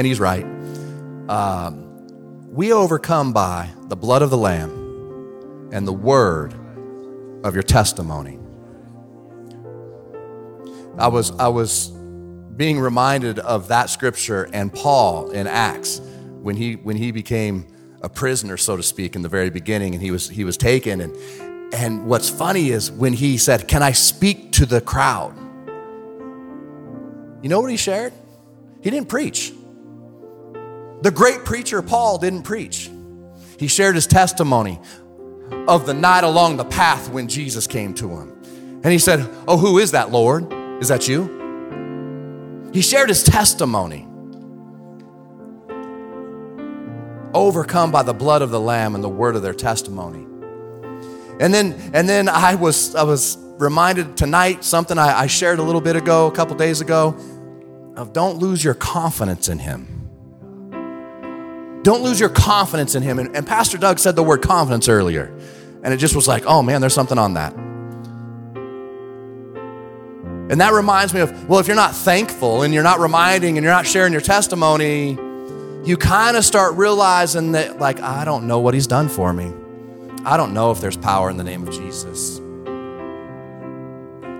and he's right. Um, we overcome by the blood of the Lamb and the word of your testimony. I was, I was being reminded of that scripture and Paul in Acts when he, when he became a prisoner, so to speak, in the very beginning, and he was, he was taken. And, and what's funny is when he said, Can I speak to the crowd? You know what he shared? He didn't preach. The great preacher Paul didn't preach. He shared his testimony of the night along the path when Jesus came to him. And he said, Oh, who is that, Lord? Is that you? He shared his testimony. Overcome by the blood of the Lamb and the word of their testimony. And then, and then I was, I was reminded tonight something I, I shared a little bit ago, a couple days ago, of don't lose your confidence in Him. Don't lose your confidence in Him. And, and Pastor Doug said the word confidence earlier, and it just was like, oh man, there's something on that. And that reminds me of, well, if you're not thankful and you're not reminding and you're not sharing your testimony, you kind of start realizing that, like, I don't know what he's done for me. I don't know if there's power in the name of Jesus.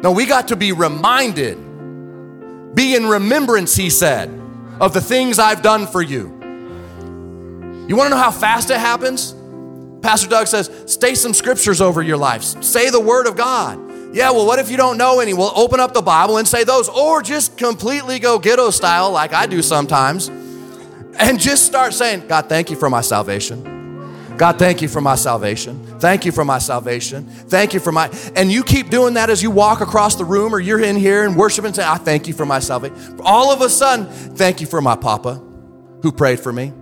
No, we got to be reminded, be in remembrance, he said, of the things I've done for you. You want to know how fast it happens? Pastor Doug says, stay some scriptures over your life, say the word of God. Yeah, well, what if you don't know any? Well, open up the Bible and say those, or just completely go ghetto style, like I do sometimes, and just start saying, God, thank you for my salvation. God, thank you for my salvation. Thank you for my salvation. Thank you for my. And you keep doing that as you walk across the room or you're in here and worship and say, I thank you for my salvation. All of a sudden, thank you for my papa who prayed for me.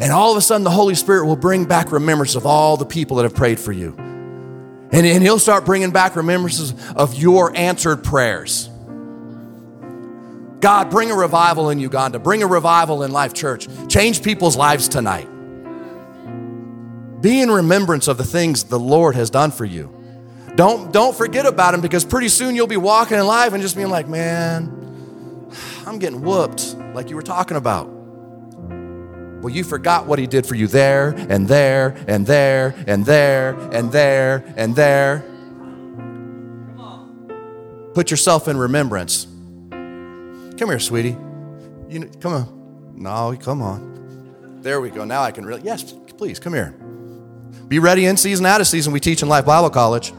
And all of a sudden, the Holy Spirit will bring back remembrance of all the people that have prayed for you. And, and He'll start bringing back remembrances of your answered prayers. God, bring a revival in Uganda. Bring a revival in Life Church. Change people's lives tonight. Be in remembrance of the things the Lord has done for you. Don't, don't forget about Him because pretty soon you'll be walking in life and just being like, man, I'm getting whooped, like you were talking about. Well, you forgot what He did for you there and there and there and there and there and there. Put yourself in remembrance. Come here, sweetie. You know, come on. No, come on. There we go. Now I can really. Yes, please come here. Be ready in season, out of season. We teach in Life Bible College.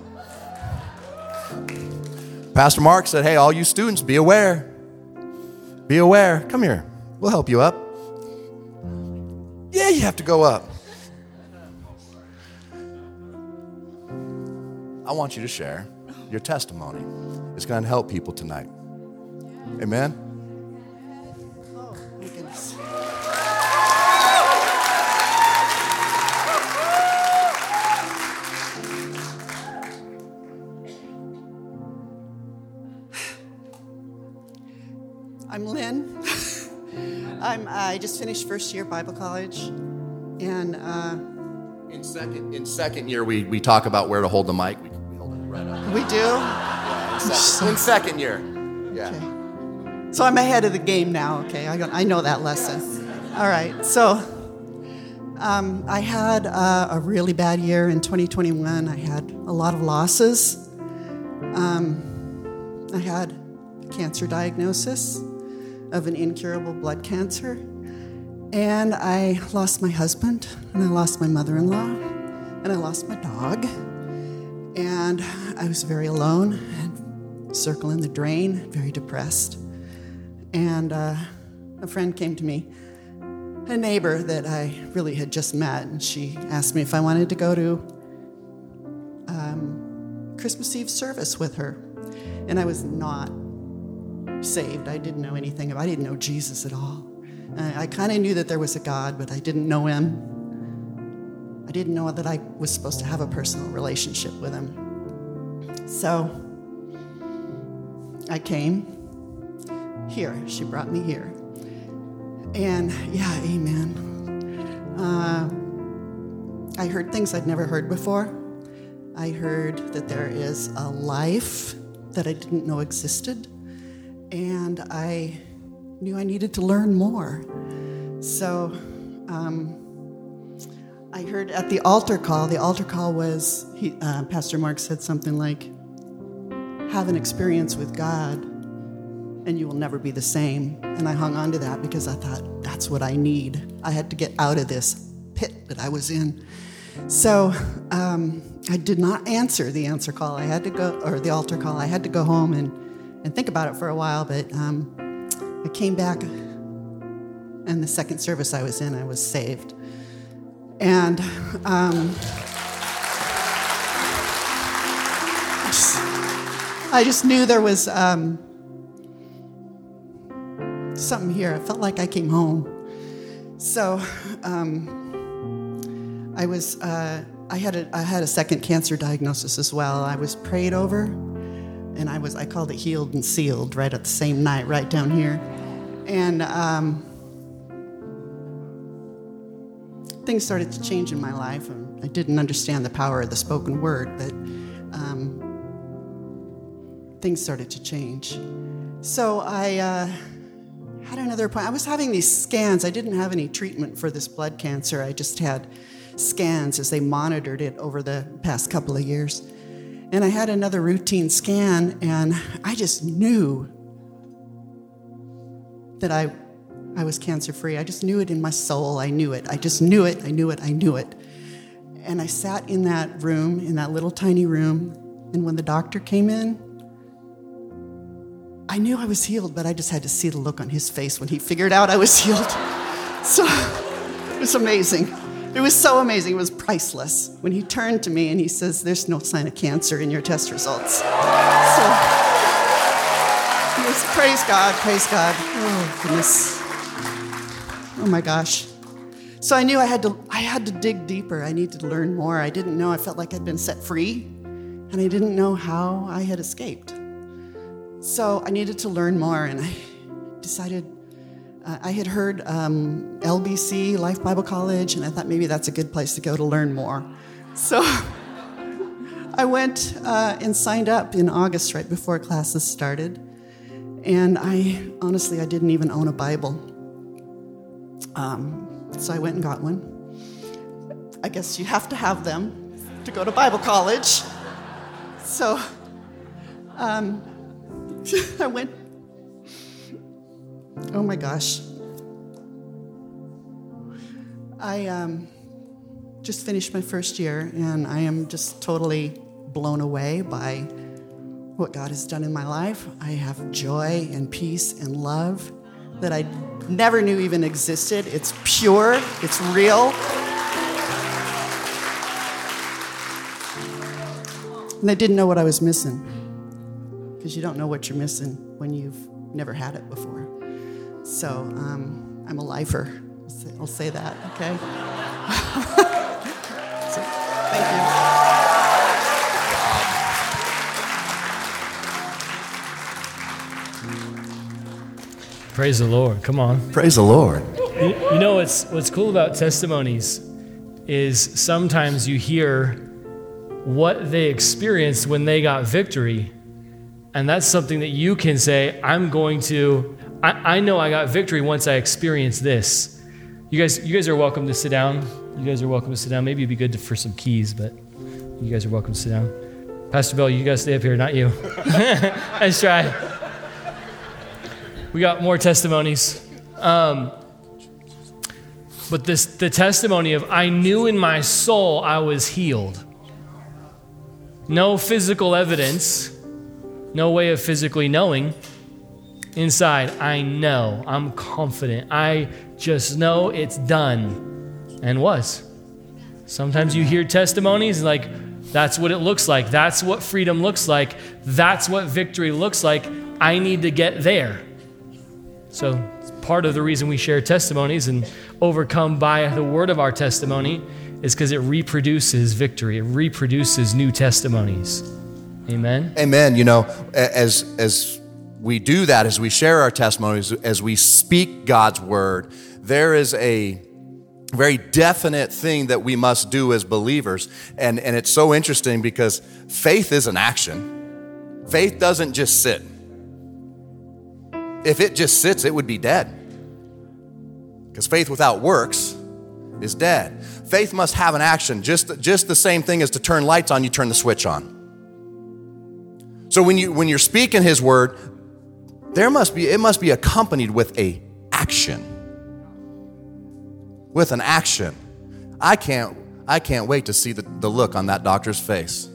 Pastor Mark said, Hey, all you students, be aware. Be aware. Come here. We'll help you up. Yeah, you have to go up. I want you to share your testimony. It's going to help people tonight. Amen. Just finished first year Bible college, and uh, In second, in second year, we, we talk about where to hold the mic. We, we hold it right up. we do. In second, in second year. Yeah. Okay. So I'm ahead of the game now. Okay, I, I know that lesson. All right. So um, I had uh, a really bad year in 2021. I had a lot of losses. Um, I had a cancer diagnosis of an incurable blood cancer, and I lost my husband, and I lost my mother-in-law, and I lost my dog, and I was very alone and circling the drain, very depressed. And uh, a friend came to me, a neighbor that I really had just met, and she asked me if I wanted to go to um, Christmas Eve service with her. And I was not saved. I didn't know anything about I didn't know Jesus at all. I, kind of knew that there was a God, but I didn't know him. I didn't know that I was supposed to have a personal relationship with him. So I came here. She brought me here. And yeah, amen. Uh, I heard things I'd never heard before. I heard that there is a life that I didn't know existed. And I knew I needed to learn more. So um, I heard at the altar call, the altar call was, he, uh, Pastor Mark said something like, have an experience with God and you will never be the same. And I hung on to that because I thought, that's what I need. I had to get out of this pit that I was in. So um, I did not answer the answer call. I had to go, or the altar call. I had to go home and, and think about it for a while, but um, I came back, and the second service I was in, I was saved. And um, I just knew there was um, something here. I felt like I came home. So um, I was, uh, I had a, I had a second cancer diagnosis as well. I was prayed over, and I was, I called it healed and sealed right at the same night, right down here, and um, things started to change in my life. I didn't understand the power of the spoken word, but um, things started to change. So I. Uh, had another point. I was having these scans. I didn't have any treatment for this blood cancer. I just had scans as they monitored it over the past couple of years. And I had another routine scan, and I just knew that I, I was cancer free. I just knew it in my soul. I knew it. I just knew it. I knew it. I knew it. And I sat in that room, in that little tiny room, and when the doctor came in, I knew I was healed, but I just had to see the look on his face when he figured out I was healed. So it was amazing. It was so amazing. It was priceless. When he turned to me and he says, There's no sign of cancer in your test results. So praise God, praise God. Oh, goodness. Oh my gosh. So I knew I had to I had to dig deeper. I needed to learn more. I didn't know I felt like I'd been set free, and I didn't know how I had escaped. So I needed to learn more, and I decided I had heard um, LBC, Life Bible College, and I thought maybe that's a good place to go to learn more. So I went uh, and signed up in August, right before classes started. And I honestly, I didn't even own a Bible. Um, so I went and got one. I guess you have to have them to go to Bible college. So um, I went, oh my gosh. I um, just finished my first year, and I am just totally blown away by what God has done in my life. I have joy and peace and love that I never knew even existed. It's pure, it's real. And I didn't know what I was missing because you don't know what you're missing when you've never had it before. So um, I'm a lifer. I'll say, I'll say that, okay? so, thank you. Praise the Lord. Come on. Praise the Lord. You, you know what's what's cool about testimonies is sometimes you hear what they experienced when they got victory and that's something that you can say, I'm going to, I, I know I got victory once I experienced this. You guys, you guys are welcome to sit down. You guys are welcome to sit down. Maybe it'd be good to, for some keys, but you guys are welcome to sit down. Pastor Bill, you guys stay up here, not you. Let's try. We got more testimonies. Um, but this the testimony of I knew in my soul I was healed. No physical evidence, no way of physically knowing. Inside, I know, I'm confident. I just know it's done and was. Sometimes you hear testimonies like, that's what it looks like. That's what freedom looks like. That's what victory looks like. I need to get there. So, part of the reason we share testimonies and overcome by the word of our testimony is because it reproduces victory, it reproduces new testimonies. Amen. Amen. You know, as as we do that, as we share our testimonies, as we speak God's word, there is a very definite thing that we must do as believers. And, and it's so interesting because faith is an action. Faith doesn't just sit. If it just sits, it would be dead. Because faith without works is dead. Faith must have an action, just, just the same thing as to turn lights on, you turn the switch on. So when, you, when you're speaking his word, there must be, it must be accompanied with a action. With an action. I can't, I can't wait to see the, the look on that doctor's face.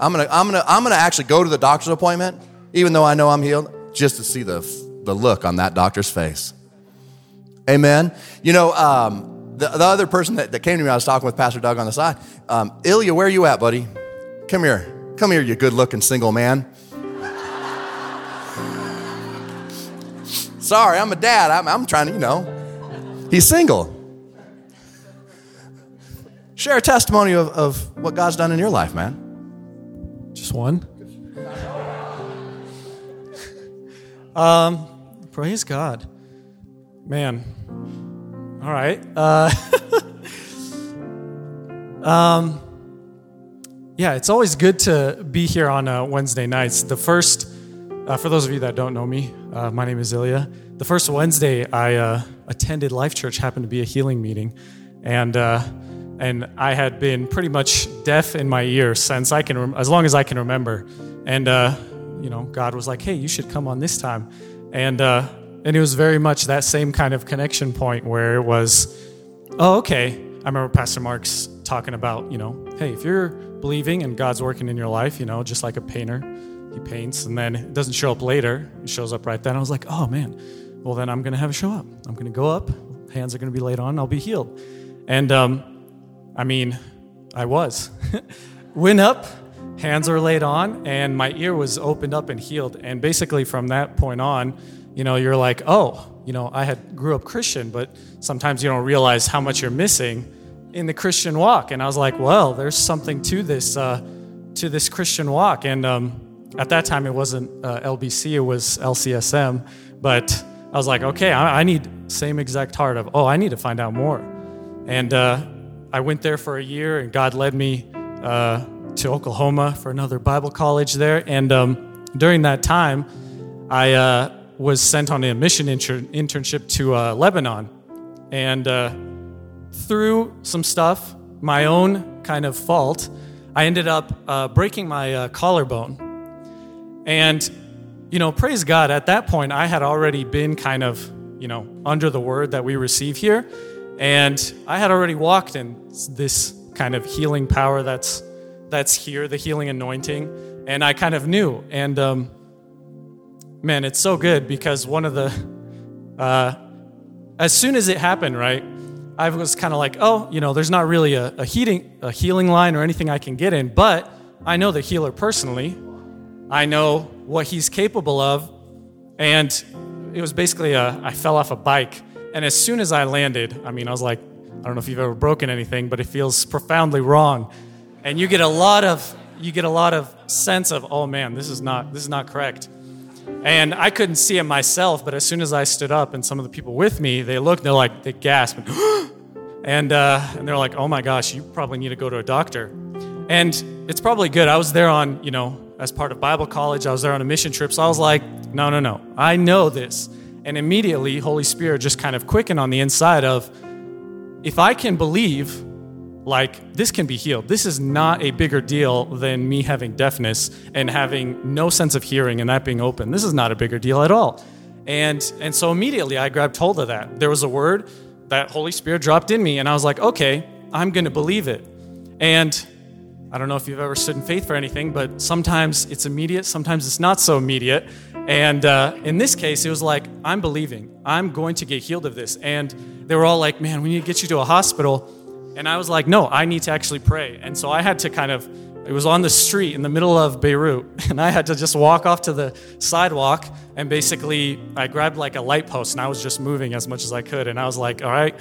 I'm gonna, I'm gonna, I'm gonna actually go to the doctor's appointment, even though I know I'm healed, just to see the, the look on that doctor's face. Amen. You know, um, the, the other person that, that came to me, I was talking with Pastor Doug on the side. Um, Ilya, where are you at, buddy? Come here. Come here, you good looking single man. Sorry, I'm a dad. I'm, I'm trying to, you know, he's single. Share a testimony of, of what God's done in your life, man. Just one. um, praise God, man. All right. Uh, um, yeah, it's always good to be here on uh, Wednesday nights. The first, uh, for those of you that don't know me, uh, my name is Ilya. The first Wednesday I uh, attended Life Church happened to be a healing meeting, and uh, and I had been pretty much deaf in my ear since I can, as long as I can remember. And uh, you know, God was like, "Hey, you should come on this time," and and it was very much that same kind of connection point where it was, "Oh, okay." I remember Pastor Mark's talking about, you know, hey, if you're believing and God's working in your life, you know, just like a painter, he paints and then it doesn't show up later, it shows up right then. I was like, oh man, well then I'm to have it show up. I'm to go up, hands are to be laid on, I'll be healed. And um, I mean, I was. Went up, hands are laid on, and my ear was opened up and healed. And basically from that point on, you know, you're like, oh, you know, I had grew up Christian, but sometimes you don't realize how much you're missing in the Christian walk. And I was like, well, there's something to this uh, to this Christian walk. And um, at that time, it wasn't uh, LBC, it was LCSM. But I was like, okay, I, I, need same exact heart of, oh, I need to find out more. And uh, I went there for a year, and God led me uh, to Oklahoma for another Bible college there. And um, during that time, I uh, was sent on a mission inter- internship to uh, Lebanon. And through some stuff, my own kind of fault, I ended up uh, breaking my uh, collarbone. And, you know, praise God, at that point, I had already been kind of, you know, under the word that we receive here. And I had already walked in this kind of healing power that's, that's here, the healing anointing. And I kind of knew. And, um, man, it's so good because one of the, uh, as soon as it happened, right, I was kind of like, oh, you know, there's not really a, a, heating, a healing line or anything I can get in, but I know the healer personally. I know what he's capable of. And it was basically a, I fell off a bike. And as soon as I landed, I mean, I was like, I don't know if you've ever broken anything, but it feels profoundly wrong. And you get a lot of, you get a lot of sense of, oh man, this is not, this is not correct. And I couldn't see it myself, but as soon as I stood up and some of the people with me, they looked, they're like, they gasped. And, uh, and they're like, oh my gosh, you probably need to go to a doctor. And it's probably good. I was there on, you know, as part of Bible college, I was there on a mission trip. So I was like, no, no, no, I know this. And immediately, Holy Spirit just kind of quickened on the inside of, if I can believe, like, this can be healed. This is not a bigger deal than me having deafness and having no sense of hearing and that being open. This is not a bigger deal at all. And, and so immediately I grabbed hold of that. There was a word that Holy Spirit dropped in me, and I was like, okay, I'm going to believe it. And I don't know if you've ever stood in faith for anything, but sometimes it's immediate, sometimes it's not so immediate. And uh, in this case, it was like, I'm believing. I'm going to get healed of this. And they were all like, man, we need to get you to a hospital. And I was like, no, I need to actually pray. And so I had to kind of, it was on the street in the middle of Beirut. And I had to just walk off to the sidewalk and basically I grabbed like a light post and I was just moving as much as I could. And I was like, all right,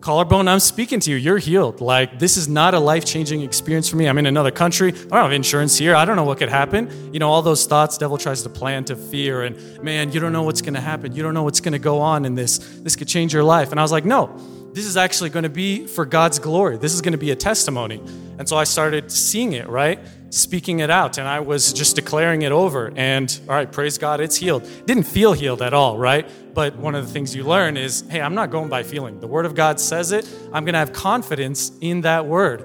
collarbone, I'm speaking to you. You're healed. Like, this is not a life changing experience for me. I'm in another country. I don't have insurance here. I don't know what could happen. You know, all those thoughts, devil tries to plant of fear and, man, you don't know what's going to happen. You don't know what's going to go on in this. This could change your life. And I was like, no, this is actually going to be for God's glory. This is going to be a testimony. And so I started seeing it, right? Speaking it out. And I was just declaring it over. And all right, praise God, it's healed. Didn't feel healed at all, right? But one of the things you learn is hey, I'm not going by feeling. The Word of God says it. I'm going to have confidence in that Word.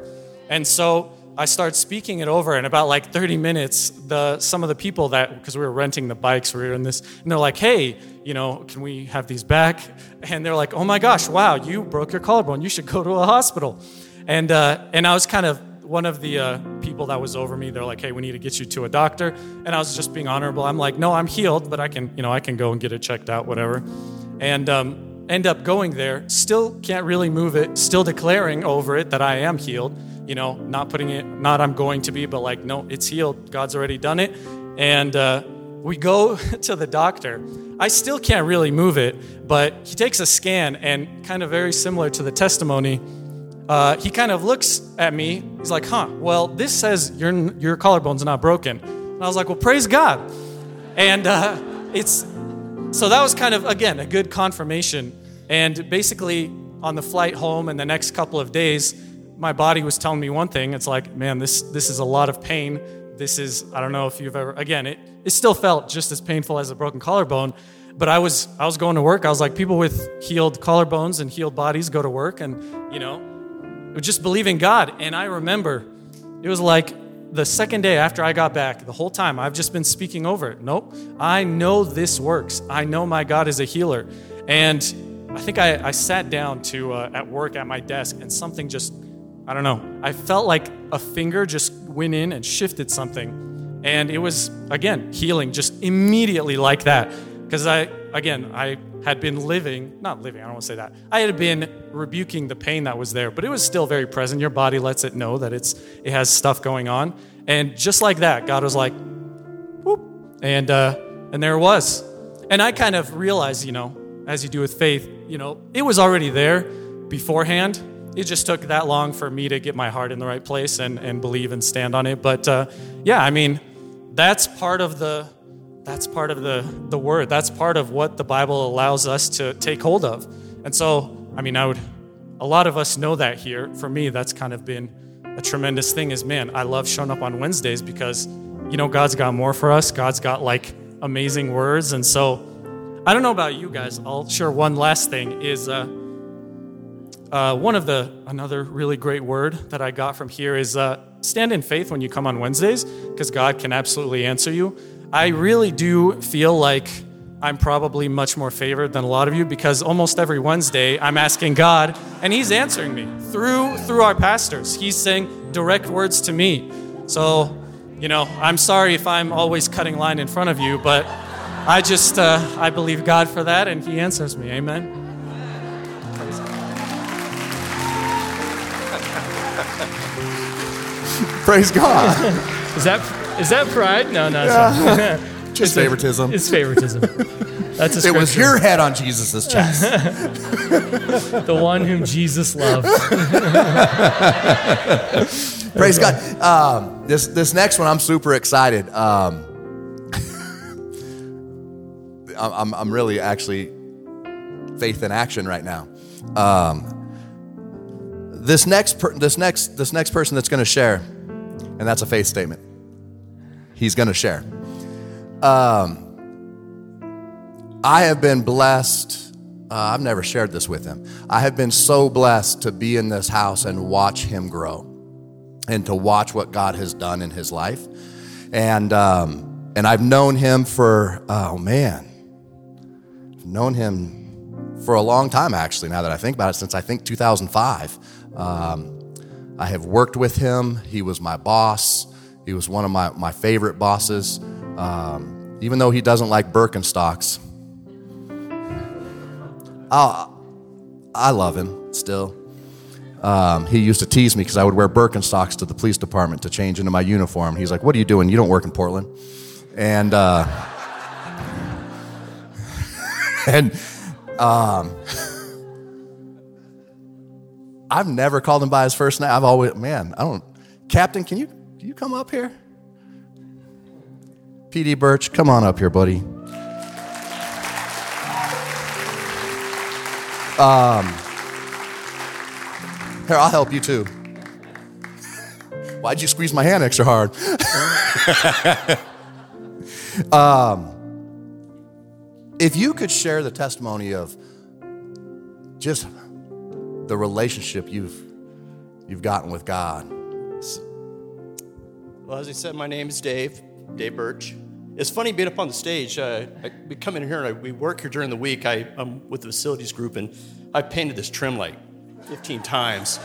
And so I start speaking it over and about like 30 minutes. The some of the people that because we were renting the bikes, we were in this, and they're like, "Hey, you know, can we have these back?" And they're like, "Oh my gosh, wow, you broke your collarbone. You should go to a hospital." And uh, and I was kind of one of the uh, people that was over me. They're like, "Hey, we need to get you to a doctor." And I was just being honorable. I'm like, "No, I'm healed, but I can, you know, I can go and get it checked out, whatever." And um, end up going there. Still can't really move it. Still declaring over it that I am healed you know, not putting it, not I'm going to be, but like, no, it's healed. God's already done it. And uh, we go to the doctor. I still can't really move it, but he takes a scan and kind of very similar to the testimony. Uh, he kind of looks at me. He's like, huh, well, this says your, your collarbone's not broken. And I was like, well, praise God. And uh, it's, so that was kind of, again, a good confirmation. And basically, on the flight home and the next couple of days, my body was telling me one thing. It's like, man, this this is a lot of pain. This is I don't know if you've ever again, it, it still felt just as painful as a broken collarbone. But I was I was going to work. I was like, people with healed collarbones and healed bodies go to work and, you know, just believe in God. And I remember it was like the second day after I got back, the whole time I've just been speaking over it. Nope. I know this works. I know my God is a healer. And I think I, I sat down to uh, at work at my desk and something just I don't know. I felt like a finger just went in and shifted something. And it was, again, healing just immediately like that. Because I, again, I had been living, not living, I don't want to say that. I had been rebuking the pain that was there, but it was still very present. Your body lets it know that it's, it has stuff going on. And just like that, God was like, whoop. And, uh, and there it was. And I kind of realized, you know, as you do with faith, you know, it was already there beforehand it just took that long for me to get my heart in the right place and, and believe and stand on it. But uh, yeah, I mean, that's part of the that's part of the the word. That's part of what the Bible allows us to take hold of. And so, I mean, I would a lot of us know that here. For me, that's kind of been a tremendous thing is man, I love showing up on Wednesdays because you know God's got more for us. God's got like amazing words. And so I don't know about you guys. I'll share one last thing is uh, uh, one of the, another really great word that I got from here is uh, stand in faith when you come on Wednesdays, because God can absolutely answer you. I really do feel like I'm probably much more favored than a lot of you because almost every Wednesday I'm asking God and He's answering me through through our pastors. He's saying direct words to me. So, you know, I'm sorry if I'm always cutting line in front of you, but I just uh, I believe God for that and He answers me. Amen. Praise God. is that is that pride? No, no. Yeah. Just it's favoritism. A, it's favoritism. That's a It was your head on Jesus' chest. the one whom Jesus loved. Praise God. Um, this this next one, I'm super excited. Um, I'm, I'm really actually faith in action right now. Um, this next per, this next this next person that's going to share, and that's a faith statement. He's going to share. Um, I have been blessed. Uh, I've never shared this with him. I have been so blessed to be in this house and watch him grow, and to watch what God has done in his life, and um, and I've known him for oh man, I've known him for a long time actually. Now that I think about it, since I think 2005. Um, I have worked with him. He was my boss. He was one of my, my favorite bosses. Um, even though he doesn't like Birkenstocks, I, I love him still. Um, he used to tease me because I would wear Birkenstocks to the police department to change into my uniform. He's like, What are you doing? You don't work in Portland. And, uh, and, um, I've never called him by his first name. I've always, man, I don't, Captain, can you, can you come up here? PD Birch, come on up here, buddy. Um, here, I'll help you too. Why'd you squeeze my hand extra hard? um, if you could share the testimony of just the relationship you've you've gotten with God. Well, as I said, my name is Dave, Dave Birch. It's funny being up on the stage. Uh, I, we come in here and I, we work here during the week. I, I'm with the facilities group and I painted this trim like 15 times.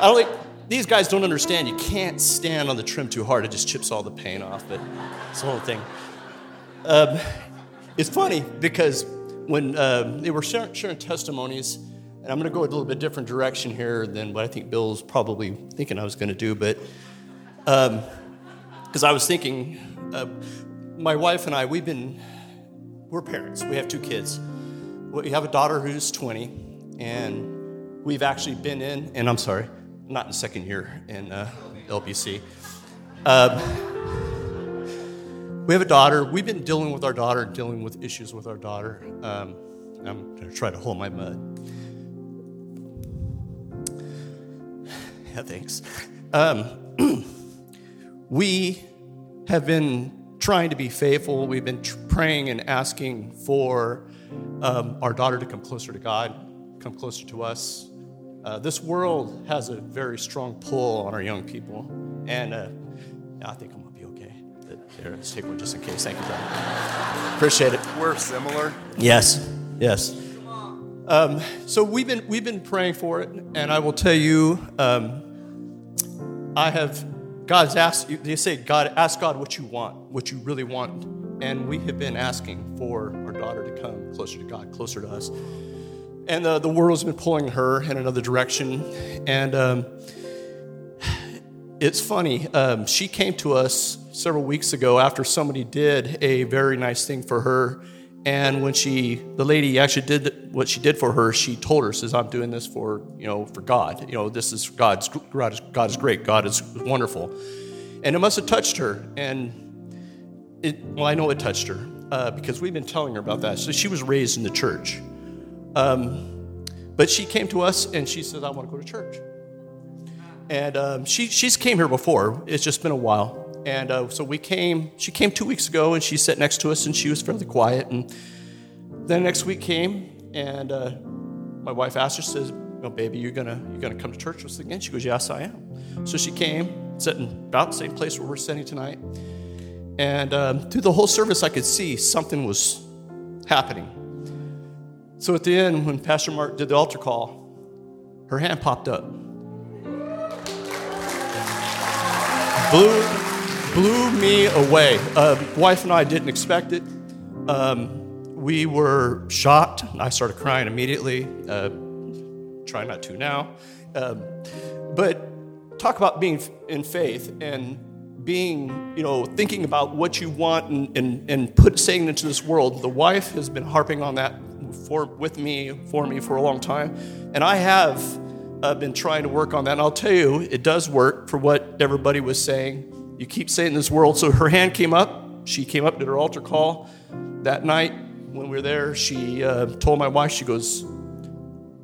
I don't like, these guys don't understand. You can't stand on the trim too hard. It just chips all the paint off, but it's the whole thing. Um, it's funny because when uh, they were sharing, sharing testimonies, and I'm going to go a little bit different direction here than what I think Bill's probably thinking I was going to do, but because um, I was thinking, uh, my wife and I, we've been, we're parents. We have two kids. We have a daughter who's 20, and we've actually been in, and I'm sorry, not in second year in uh, LBC. Uh, we have a daughter. We've been dealing with our daughter, dealing with issues with our daughter. Um, I'm going to try to hold my mud. Yeah, thanks. Um, we have been trying to be faithful. We've been tr- praying and asking for um, our daughter to come closer to God, come closer to us. Uh, this world has a very strong pull on our young people, and uh, I think I'm gonna be okay. But here, let's take one just in case. Thank you, brother. Appreciate it. We're similar. Yes, yes. Um, so we've been we've been praying for it, and I will tell you, um, I have God's asked. They say God ask God what you want, what you really want, and we have been asking for our daughter to come closer to God, closer to us. And the, the world's been pulling her in another direction, and um, it's funny. Um, she came to us several weeks ago after somebody did a very nice thing for her. And when she, the lady actually did what she did for her, she told her, says, I'm doing this for, you know, for God. You know, this is God's, God is, God is great. God is wonderful. And it must have touched her. And it, well, I know it touched her uh, because we've been telling her about that. So she was raised in the church. Um, but she came to us and she says, I want to go to church. And um, she, she's came here before. It's just been a while. And uh, so we came, she came two weeks ago and she sat next to us and she was fairly quiet. And then next week came and uh, my wife asked her, says, oh, baby, you're gonna, you're gonna come to church with us again? She goes, yes, I am. So she came, sitting about the same place where we're sitting tonight. And um, through the whole service, I could see something was happening. So at the end, when Pastor Mark did the altar call, her hand popped up. Blew, blew me away. Uh, wife and I didn't expect it. Um, we were shocked. I started crying immediately. Uh, try not to now. Um, but talk about being in faith and being, you know, thinking about what you want and, and, and put saying into this world. The wife has been harping on that for with me for me for a long time, and I have uh, been trying to work on that. And I'll tell you, it does work for what everybody was saying. You keep saying this world. So her hand came up. She came up, did her altar call that night when we were there. She uh, told my wife, she goes,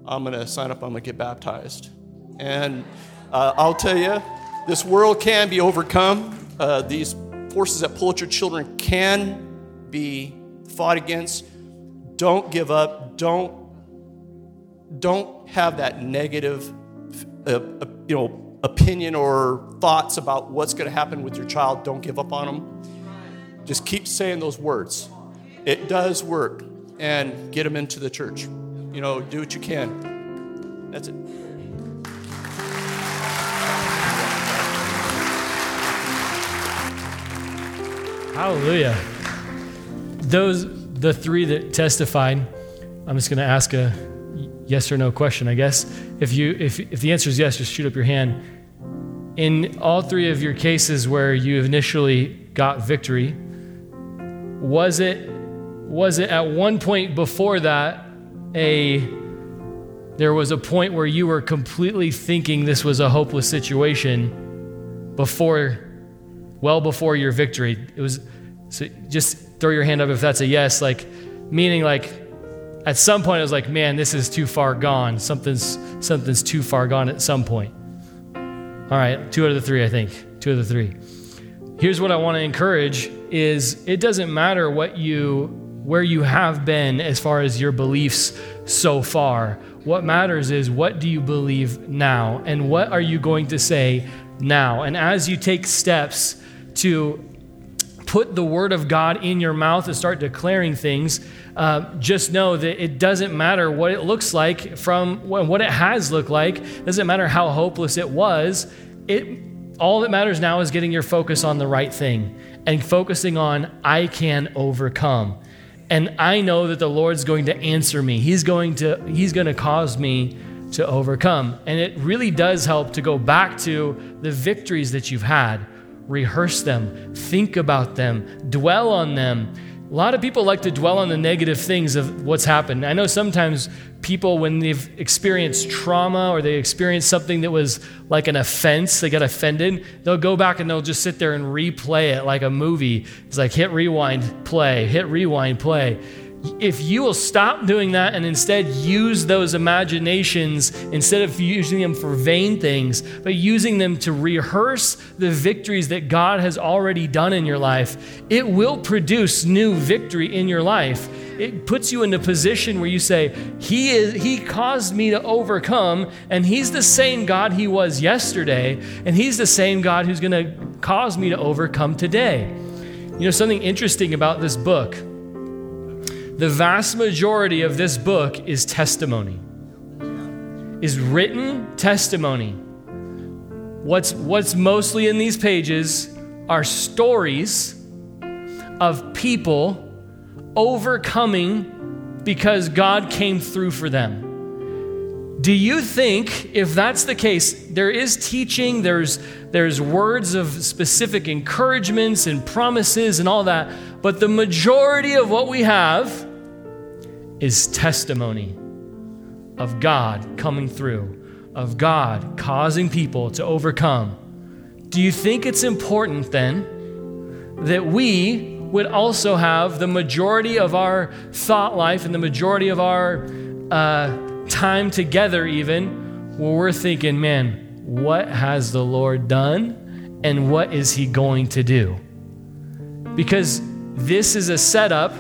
"I'm going to sign up. I'm going to get baptized." And uh, I'll tell you, this world can be overcome. Uh, these forces that pull at your children can be fought against. Don't give up. Don't don't have that negative, uh, uh, you know, opinion or thoughts about what's going to happen with your child. Don't give up on them. Just keep saying those words. It does work, and get them into the church. You know, do what you can. That's it. Hallelujah. Those, the three that testified, I'm just going to ask a yes or no question, I guess. If, you, if, if the answer is yes, just shoot up your hand. In all three of your cases where you initially got victory, was it, was it at one point before that a there was a point where you were completely thinking this was a hopeless situation before well before your victory it was so just throw your hand up if that's a yes like meaning like at some point i was like man this is too far gone something's something's too far gone at some point All right, two out of the three, I think. Two out of the three. Here's what I want to encourage is it doesn't matter what you where you have been as far as your beliefs so far. What matters is what do you believe now and what are you going to say now? And as you take steps to put the word of God in your mouth and start declaring things, uh, just know that it doesn't matter what it looks like from what it has looked like. Doesn't matter how hopeless it was. It all that matters now is getting your focus on the right thing and focusing on I can overcome. And I know that the Lord's going to answer me. He's going to He's going to cause me to overcome. And it really does help to go back to the victories that you've had rehearse them, think about them, dwell on them. A lot of people like to dwell on the negative things of what's happened. I know sometimes people, when they've experienced trauma or they experienced something that was like an offense, they got offended, they'll go back and they'll just sit there and replay it like a movie. It's like hit rewind, play, hit rewind, play if you will stop doing that and instead use those imaginations instead of using them for vain things, but using them to rehearse the victories that God has already done in your life, it will produce new victory in your life. It puts you in a position where you say, He is He caused me to overcome, and He's the same God He was yesterday, and He's the same God who's gonna cause me to overcome today. You know, something interesting about this book the vast majority of this book is testimony, is written testimony. What's, what's mostly in these pages are stories of people overcoming because God came through for them. Do you think if that's the case, there is teaching, there's there's words of specific encouragements and promises and all that, but the majority of what we have is testimony of God coming through, of God causing people to overcome. Do you think it's important then that we would also have the majority of our thought life and the majority of our uh, time together, even where we're thinking, man, what has the Lord done and what is He going to do? Because this is a setup.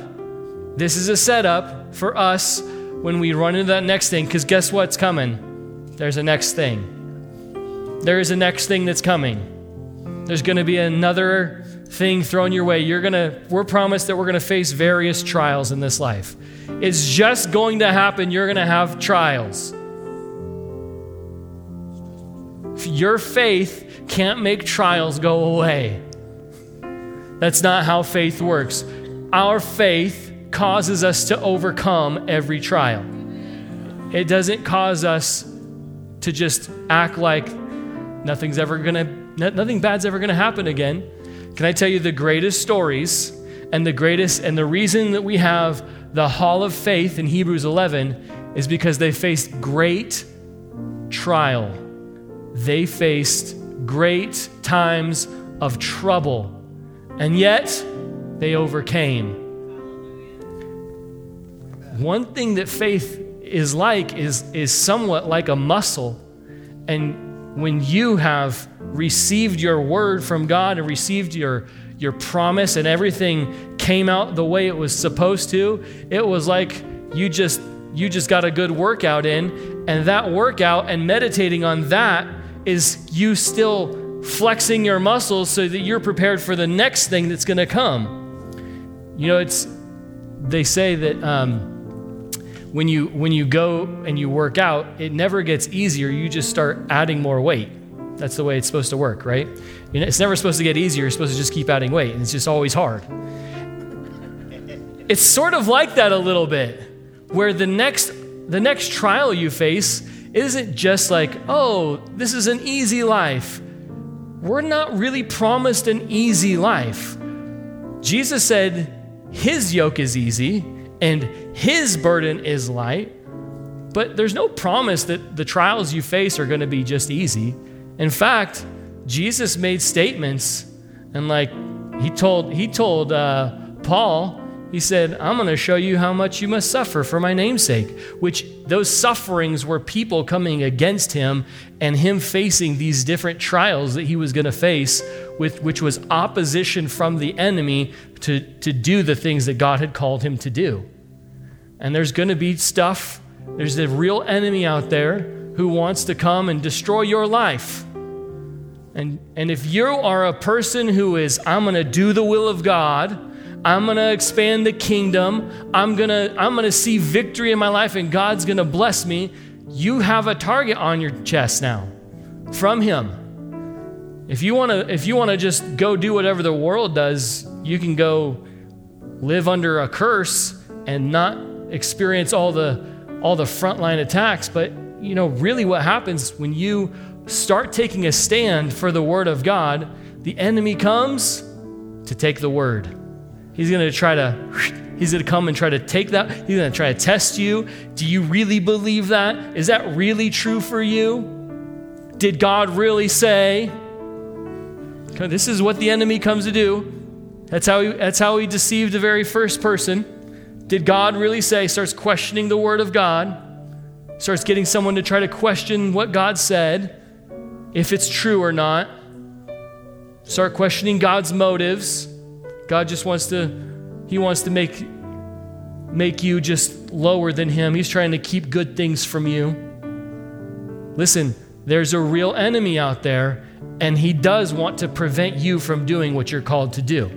This is a setup for us when we run into that next thing, because guess what's coming? There's a next thing. There is a next thing that's coming. There's going to be another thing thrown your way. You're going to, we're promised that we're going to face various trials in this life. It's just going to happen. You're going to have trials. Your faith can't make trials go away. That's not how faith works. Our faith causes us to overcome every trial. It doesn't cause us to just act like nothing's ever gonna, nothing bad's ever gonna happen again. Can I tell you the greatest stories and the greatest, and the reason that we have the hall of faith in Hebrews 11 is because they faced great trial. They faced great times of trouble, and yet they overcame one thing that faith is like is, is somewhat like a muscle. And when you have received your word from God and received your, your promise and everything came out the way it was supposed to, it was like you just you just got a good workout in, and that workout and meditating on that is you still flexing your muscles so that you're prepared for the next thing that's going to come. You know, it's they say that um, when you when you go and you work out, it never gets easier. You just start adding more weight. That's the way it's supposed to work, right? It's never supposed to get easier. You're supposed to just keep adding weight, and it's just always hard. It's sort of like that a little bit, where the next the next trial you face isn't just like, oh, this is an easy life. We're not really promised an easy life. Jesus said his yoke is easy and his burden is light. But there's no promise that the trials you face are going to be just easy. In fact, Jesus made statements and like he told he told uh, Paul, He said, I'm going to show you how much you must suffer for my namesake, which those sufferings were people coming against him and him facing these different trials that he was going to face, with, which was opposition from the enemy to, to do the things that God had called him to do. And there's going to be stuff, there's a real enemy out there who wants to come and destroy your life. And, and if you are a person who is, I'm going to do the will of God, I'm going to expand the kingdom. I'm going to I'm going to see victory in my life and God's going to bless me. You have a target on your chest now from him. If you want to if you want to just go do whatever the world does, you can go live under a curse and not experience all the all the frontline attacks, but you know, really what happens when you start taking a stand for the word of God, the enemy comes to take the word. He's going to try to, he's going to come and try to take that. He's going to try to test you. Do you really believe that? Is that really true for you? Did God really say? This is what the enemy comes to do. That's how he, that's how he deceived the very first person. Did God really say? Starts questioning the word of God. Starts getting someone to try to question what God said, if it's true or not. Start questioning God's motives. God just wants to, He wants to make, make you just lower than Him. He's trying to keep good things from you. Listen, there's a real enemy out there, and he does want to prevent you from doing what you're called to do.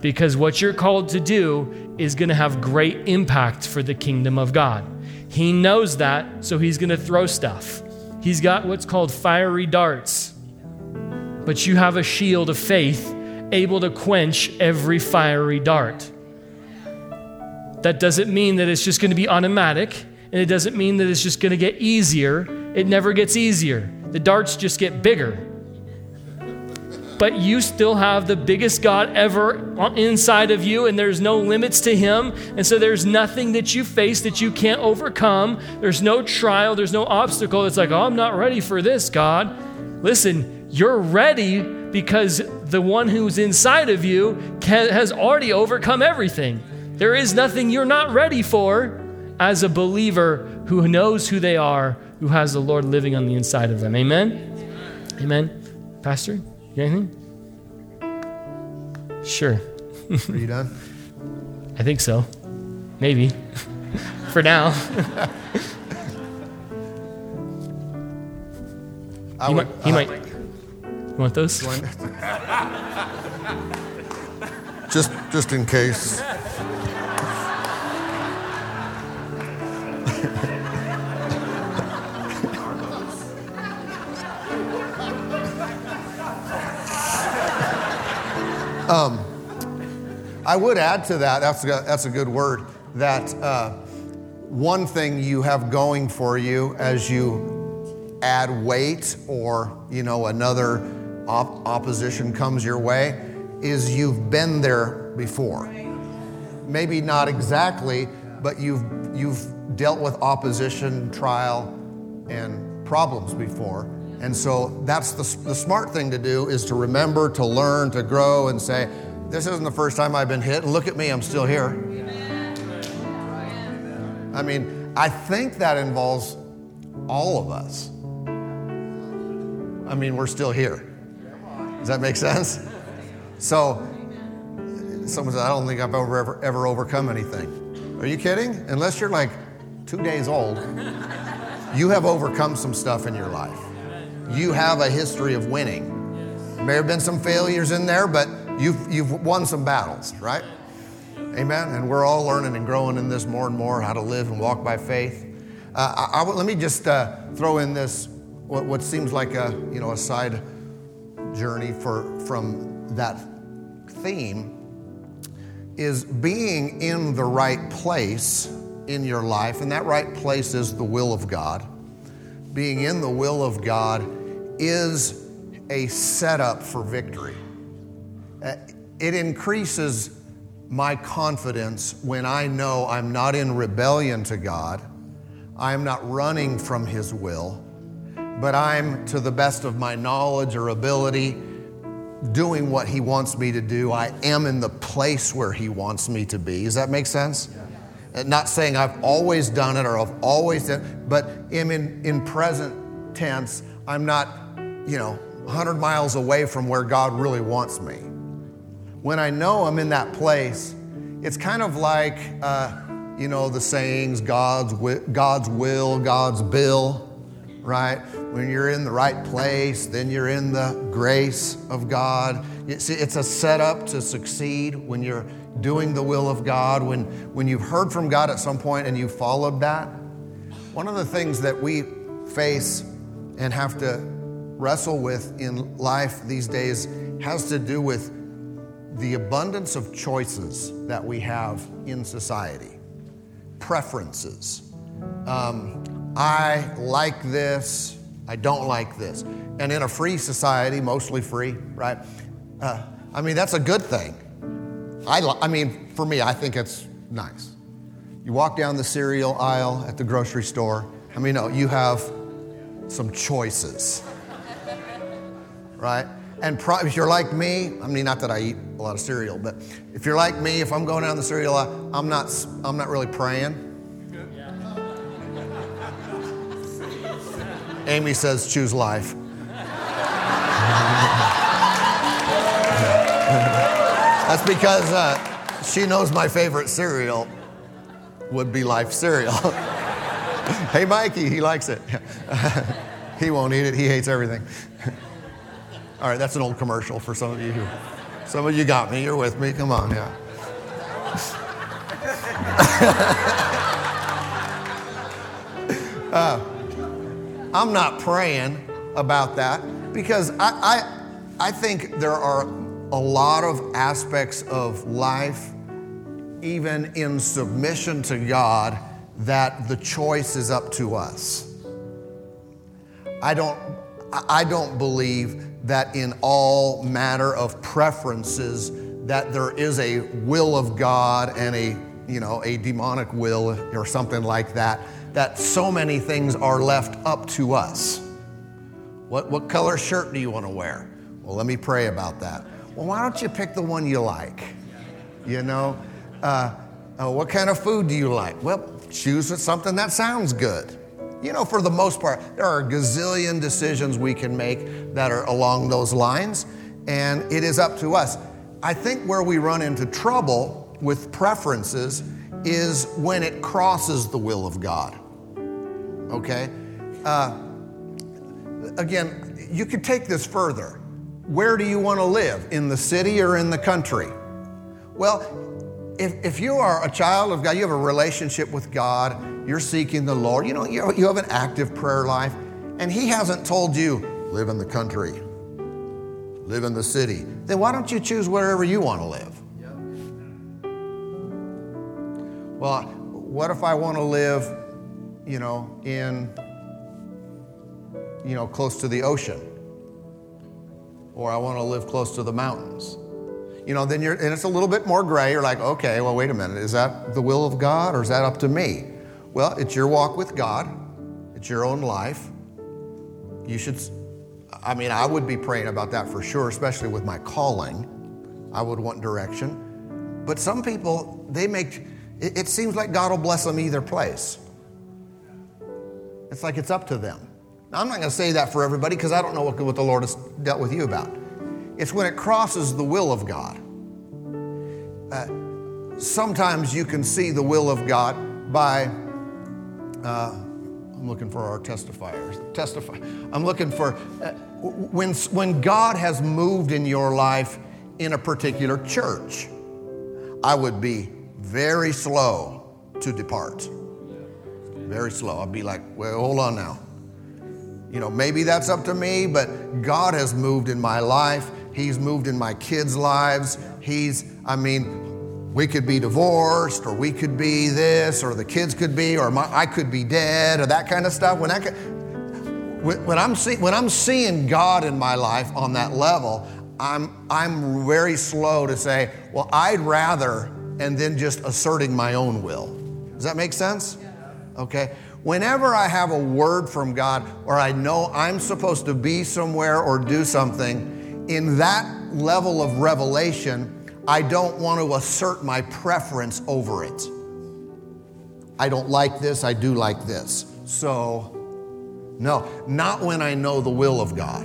Because what you're called to do is going to have great impact for the kingdom of God. He knows that, so he's going to throw stuff. He's got what's called fiery darts. But you have a shield of faith able to quench every fiery dart. That doesn't mean that it's just going to be automatic, and it doesn't mean that it's just going to get easier. It never gets easier. The darts just get bigger. But you still have the biggest God ever inside of you, and there's no limits to Him. And so there's nothing that you face that you can't overcome. There's no trial, there's no obstacle that's like, oh, I'm not ready for this, God. Listen, you're ready because the one who's inside of you can, has already overcome everything. There is nothing you're not ready for as a believer who knows who they are, who has the Lord living on the inside of them. Amen? Amen. Pastor, you anything? Sure. Are you done? I think so. Maybe. For now. I he would, might, he uh, might. You want those? just just in case. um, I would add to that. That's a, that's a good word. That uh, one thing you have going for you as you add weight or you know another op- opposition comes your way is you've been there before. Maybe not exactly, but you've, you've dealt with opposition, trial, and problems before. And so that's the, the smart thing to do is to remember, to learn, to grow, and say, This isn't the first time I've been hit, and look at me, I'm still here. I mean, I think that involves all of us. I mean, we're still here. Does that make sense? So, someone said, I don't think I've ever, ever, ever overcome anything. Are you kidding? Unless you're like two days old, you have overcome some stuff in your life. You have a history of winning. May have been some failures in there, but you've, you've won some battles, right? Amen. And we're all learning and growing in this more and more how to live and walk by faith. Uh, I, I, let me just uh, throw in this what, what seems like a you know a side journey for, from that theme is being in the right place in your life, and that right place is the will of God. Being in the will of God is a setup for victory. Uh, it increases my confidence when I know I'm not in rebellion to God, I'm not running from His will, but I'm, to the best of my knowledge or ability, doing what He wants me to do. I am in the place where He wants me to be. Does that make sense? Uh, Not saying I've always done it or I've always done, but am in, in present tense. I'm not, you know, 100 miles away from where God really wants me. When I know I'm in that place, it's kind of like, uh, you know, the sayings God's, wi- God's will, God's bill, right? When you're in the right place, then you're in the grace of God. See, it's a setup to succeed when you're doing the will of God, when, when you've heard from God at some point and you followed that. One of the things that we face and have to wrestle with in life these days has to do with the abundance of choices that we have in society, preferences. Um, I like this, I don't like this. And in a free society, mostly free, right? Uh, I mean, that's a good thing. I, I mean, for me, I think it's nice. You walk down the cereal aisle at the grocery store, I mean, no, you have some choices, right? And pro- if you're like me, I mean, not that I eat a lot of cereal, but if you're like me, if I'm going down the cereal aisle, I'm not, I'm not really praying. Amy says, choose life. That's because uh, she knows my favorite cereal would be life cereal. hey, Mikey, he likes it. he won't eat it, he hates everything. All right, that's an old commercial for some of you who, some of you got me, you're with me, come on, yeah. Uh, I'm not praying about that because I, I, I think there are a lot of aspects of life, even in submission to God, that the choice is up to us. I don't, I don't believe that in all matter of preferences that there is a will of God and a you know a demonic will or something like that. That so many things are left up to us. What what color shirt do you want to wear? Well, let me pray about that. Well, why don't you pick the one you like? You know, uh, uh, what kind of food do you like? Well, choose something that sounds good. You know, for the most part, there are a gazillion decisions we can make that are along those lines, and it is up to us. I think where we run into trouble with preferences is when it crosses the will of God. Okay? Uh, again, you could take this further. Where do you want to live? In the city or in the country? Well, if, if you are a child of God, you have a relationship with God, you're seeking the Lord, you know, you you have an active prayer life, and He hasn't told you, live in the country, live in the city, then why don't you choose wherever you want to live? Well, what if I want to live, you know, in, you know, close to the ocean? Or I want to live close to the mountains? You know, then you're, and it's a little bit more gray. You're like, okay, well, wait a minute. Is that the will of God or is that up to me? Well, it's your walk with God, it's your own life. You should, I mean, I would be praying about that for sure, especially with my calling. I would want direction. But some people, they make, it, seems like God will bless them either place. It's like it's up to them. Now, I'm not going to say that for everybody because I don't know what, what the Lord has dealt with you about. It's when it crosses the will of God. Uh, sometimes you can see the will of God by, uh, I'm looking for our testifiers. Testify. I'm looking for uh, when, when God has moved in your life in a particular church, I would be very slow to depart. Very slow. I'd be like, well, hold on now. You know, maybe that's up to me, but God has moved in my life. He's moved in my kids' lives. He's, I mean, we could be divorced, or we could be this, or the kids could be, or my, I could be dead, or that kind of stuff. When, when, when, I'm see, when I'm seeing God in my life on that level, I'm, I'm very slow to say, well, I'd rather, and then just asserting my own will. Does that make sense? Okay. Whenever I have a word from God or I know I'm supposed to be somewhere or do something, in that level of revelation, I don't want to assert my preference over it. I don't like this, I do like this. So, no, not when I know the will of God.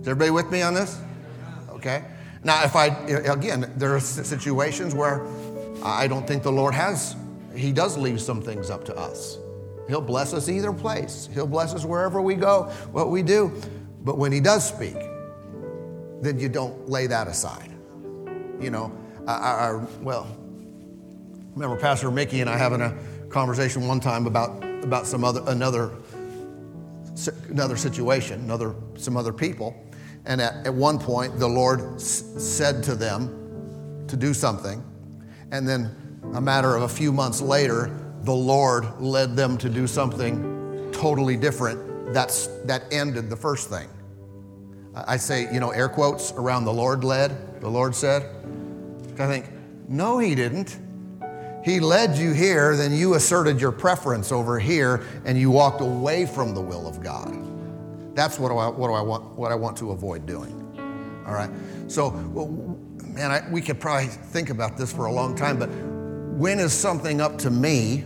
Is everybody with me on this? Okay. Now, if I, again, there are situations where I don't think the Lord has, He does leave some things up to us. He'll bless us either place, He'll bless us wherever we go, what we do. But when He does speak, then you don't lay that aside. You know, I, I, well, remember Pastor Mickey and I having a conversation one time about, about some other, another, another situation, another, some other people. And at, at one point, the Lord s- said to them to do something. And then a matter of a few months later, the Lord led them to do something totally different that's, that ended the first thing. I say, you know, air quotes around the Lord led, the Lord said. I think, no, He didn't. He led you here, then you asserted your preference over here, and you walked away from the will of God. That's what I, what do I want, what I want to avoid doing. All right. So, well, man, I, we could probably think about this for a long time, but when is something up to me?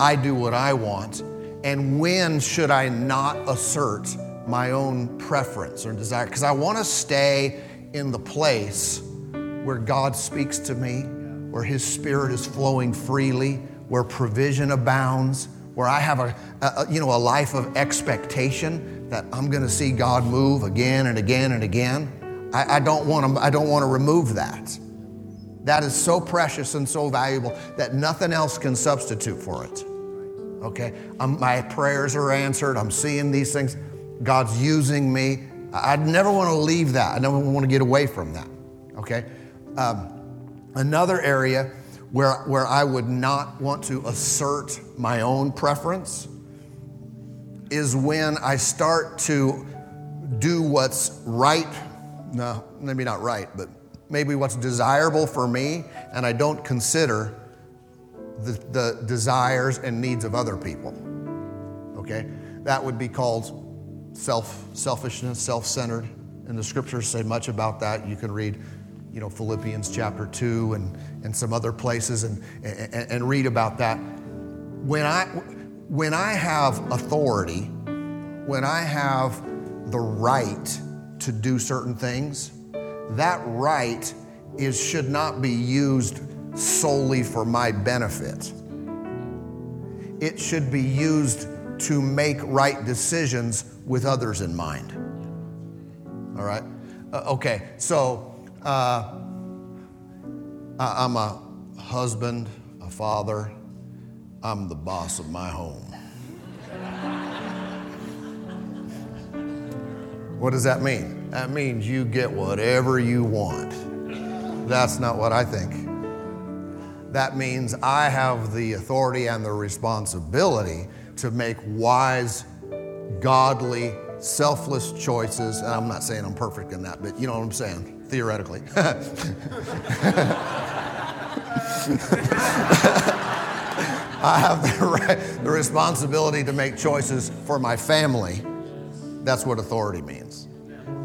I do what I want, and when should I not assert my own preference or desire? Because I want to stay in the place where God speaks to me, where His Spirit is flowing freely, where provision abounds, where I have a, a you know a life of expectation that I'm going to see God move again and again and again. I, I don't want to. I don't want to remove that. That is so precious and so valuable that nothing else can substitute for it. Okay, I'm, my prayers are answered. I'm seeing these things. God's using me. I'd never want to leave that. I never want to get away from that. Okay. Um, another area where, where I would not want to assert my own preference is when I start to do what's right. No, maybe not right, but maybe what's desirable for me, and I don't consider the, the desires and needs of other people. Okay? That would be called self selfishness, self centered. And the scriptures say much about that. You can read, you know, Philippians chapter 2 and, and some other places and, and, and read about that. When I, when I have authority, when I have the right to do certain things, that right is, should not be used solely for my benefit. It should be used to make right decisions with others in mind. All right? Uh, okay, so uh, I'm a husband, a father, I'm the boss of my home. What does that mean? That means you get whatever you want. That's not what I think. That means I have the authority and the responsibility to make wise, godly, selfless choices. And I'm not saying I'm perfect in that, but you know what I'm saying, theoretically. I have the, right, the responsibility to make choices for my family. That's what authority means.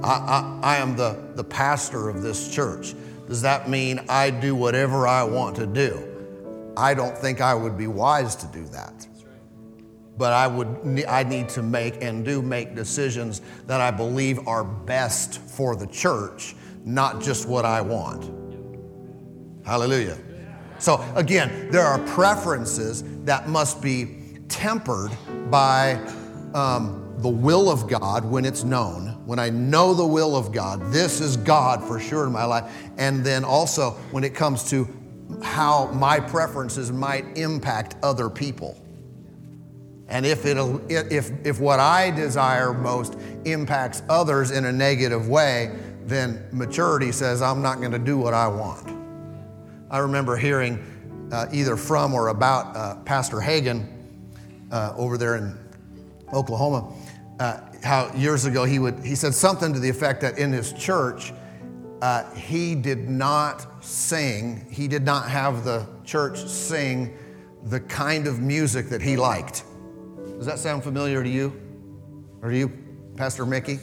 I, I, I, am the, the pastor of this church. Does that mean I do whatever I want to do? I don't think I would be wise to do that. But I would I need to make and do make decisions that I believe are best for the church, not just what I want. Hallelujah. So again, there are preferences that must be tempered by um, the will of God when it's known. When I know the will of God, this is God for sure in my life. And then also when it comes to how my preferences might impact other people. And if, it'll, if, if what I desire most impacts others in a negative way, then maturity says, I'm not going to do what I want. I remember hearing uh, either from or about uh, Pastor Hagin uh, over there in Oklahoma, uh, how years ago he, would, he said something to the effect that in his church, uh, he did not sing, he did not have the church sing the kind of music that he liked. Does that sound familiar to you? Or to you, Pastor Mickey?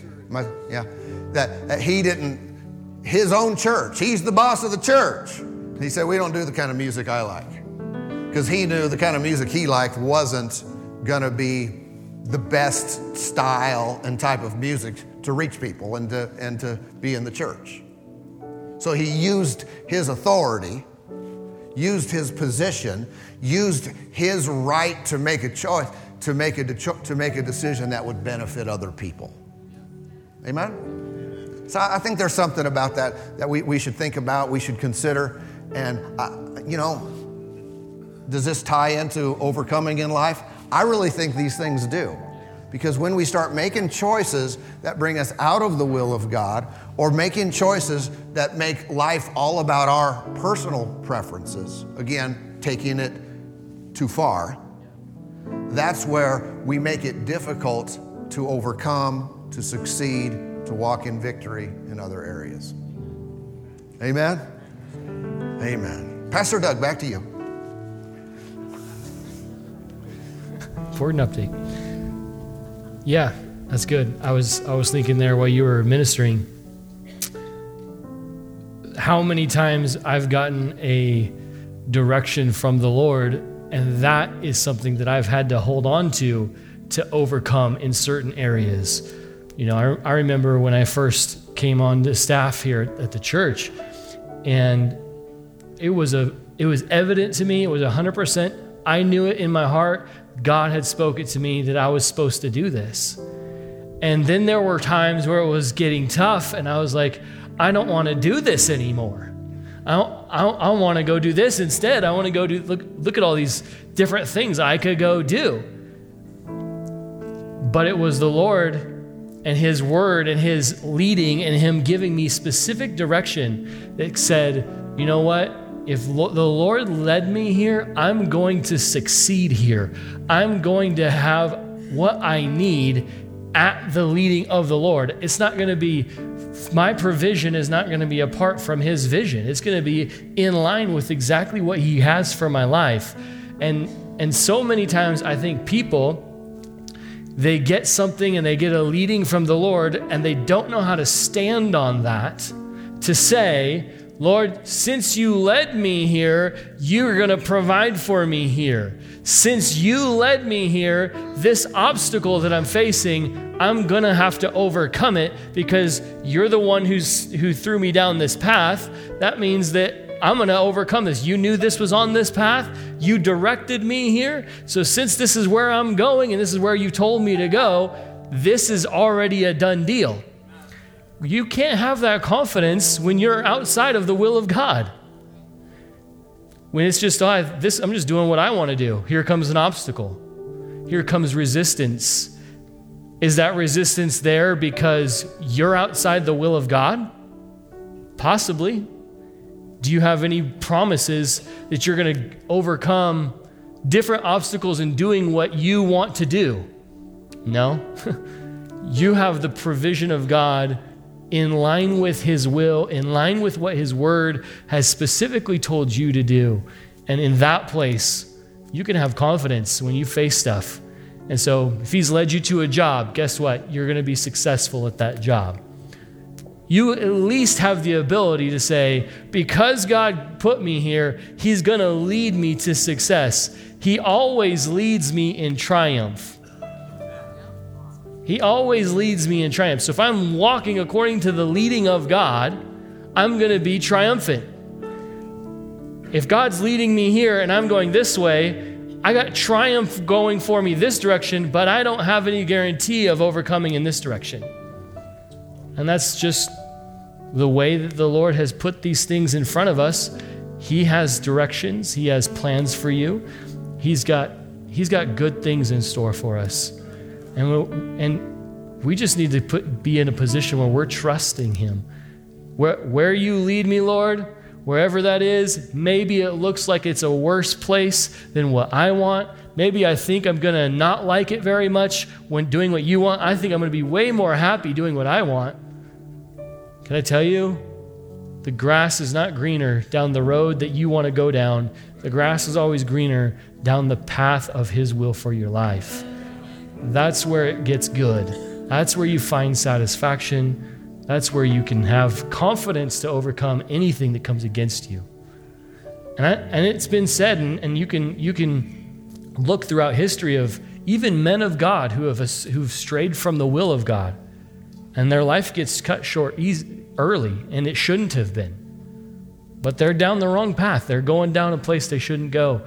Yeah. That, that he didn't, his own church, he's the boss of the church. He said, We don't do the kind of music I like. Because he knew the kind of music he liked wasn't going to be the best style and type of music to reach people and to, and to be in the church. So he used his authority, used his position, used his right to make a choice, to make a, to make a decision that would benefit other people. Amen? So I think there's something about that that we, we should think about, we should consider. And, uh, you know, does this tie into overcoming in life? I really think these things do. Because when we start making choices that bring us out of the will of God, or making choices that make life all about our personal preferences, again, taking it too far, that's where we make it difficult to overcome, to succeed, to walk in victory in other areas. Amen? Amen. Pastor Doug, back to you. Important update. Yeah, that's good. I was I was thinking there while you were ministering how many times I've gotten a direction from the Lord and that is something that I've had to hold on to to overcome in certain areas. You know, I, I remember when I first came on the staff here at the church and it was a it was evident to me, it was 100% I knew it in my heart God had spoken to me that I was supposed to do this. And then there were times where it was getting tough, and I was like, I don't want to do this anymore. I don't, I don't, I want to go do this instead. I want to go do, look, look at all these different things I could go do. But it was the Lord and His word and His leading and Him giving me specific direction that said, you know what? If the Lord led me here, I'm going to succeed here. I'm going to have what I need at the leading of the Lord. It's not going to be, my provision is not going to be apart from His vision. It's going to be in line with exactly what He has for my life. And, and so many times, I think people, they get something and they get a leading from the Lord and they don't know how to stand on that to say, Lord, since you led me here, you're going to provide for me here. Since you led me here, this obstacle that I'm facing, I'm going to have to overcome it because you're the one who's who threw me down this path. That means that I'm going to overcome this. You knew this was on this path. You directed me here. So since this is where I'm going and this is where you told me to go, this is already a done deal. You can't have that confidence when you're outside of the will of God. When it's just, oh, this, I'm just doing what I want to do. Here comes an obstacle. Here comes resistance. Is that resistance there because you're outside the will of God? Possibly. Do you have any promises that you're going to overcome different obstacles in doing what you want to do? No. you have the provision of God in line with His will, in line with what His Word has specifically told you to do. And in that place, you can have confidence when you face stuff. And so, if He's led you to a job, guess what? You're going to be successful at that job. You at least have the ability to say, because God put me here, He's going to lead me to success. He always leads me in triumph. He always leads me in triumph. So if I'm walking according to the leading of God, I'm going to be triumphant. If God's leading me here and I'm going this way, I got triumph going for me this direction, but I don't have any guarantee of overcoming in this direction. And that's just the way that the Lord has put these things in front of us. He has directions, He has plans for you. He's got, he's got good things in store for us. And, and we just need to put, be in a position where we're trusting Him. Where, where you lead me, Lord, wherever that is, maybe it looks like it's a worse place than what I want. Maybe I think I'm going to not like it very much when doing what you want. I think I'm going to be way more happy doing what I want. Can I tell you? The grass is not greener down the road that you want to go down. The grass is always greener down the path of His will for your life. That's where it gets good. That's where you find satisfaction. That's where you can have confidence to overcome anything that comes against you. And, I, and it's been said, and, and you, can, you can look throughout history of even men of God who have who've strayed from the will of God, and their life gets cut short easy, early, and it shouldn't have been. But they're down the wrong path. They're going down a place they shouldn't go.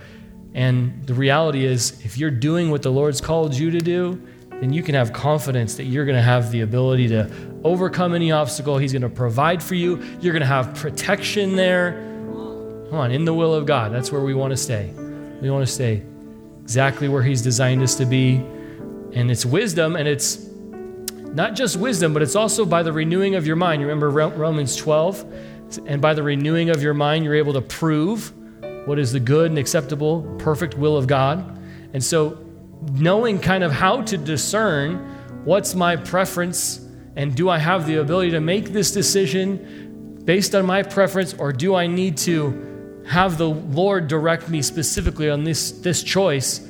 And the reality is, if you're doing what the Lord's called you to do, then you can have confidence that you're going to have the ability to overcome any obstacle. He's going to provide for you. You're going to have protection there. Come on, in the will of God. That's where we want to stay. We want to stay exactly where He's designed us to be. And it's wisdom, and it's not just wisdom, but it's also by the renewing of your mind. You remember Romans 12? And by the renewing of your mind, you're able to prove what is the good and acceptable, perfect will of God. And so, knowing kind of how to discern what's my preference and do I have the ability to make this decision based on my preference, or do I need to have the Lord direct me specifically on this, this choice?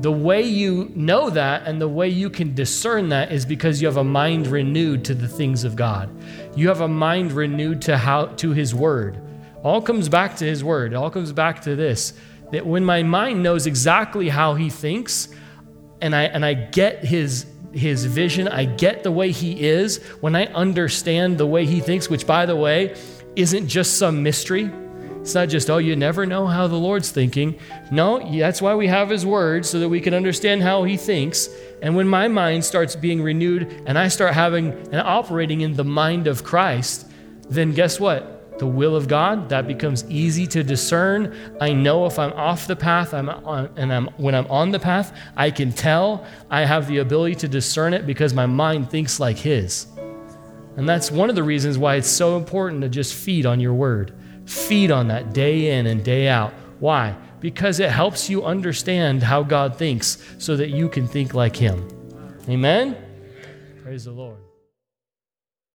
The way you know that and the way you can discern that is because you have a mind renewed to the things of God. You have a mind renewed to how to his word. All comes back to his word. It all comes back to this that when my mind knows exactly how he thinks and I and I get his his vision, I get the way he is, when I understand the way he thinks, which by the way isn't just some mystery, it's not just, oh, you never know how the Lord's thinking. No, that's why we have His Word, so that we can understand how He thinks. And when my mind starts being renewed and I start having and operating in the mind of Christ, then guess what? The will of God, that becomes easy to discern. I know if I'm off the path I'm on, and I'm, when I'm on the path, I can tell. I have the ability to discern it because my mind thinks like His. And that's one of the reasons why it's so important to just feed on your word. Feed on that day in and day out. Why? Because it helps you understand how God thinks so that you can think like Him. Amen? Praise the Lord.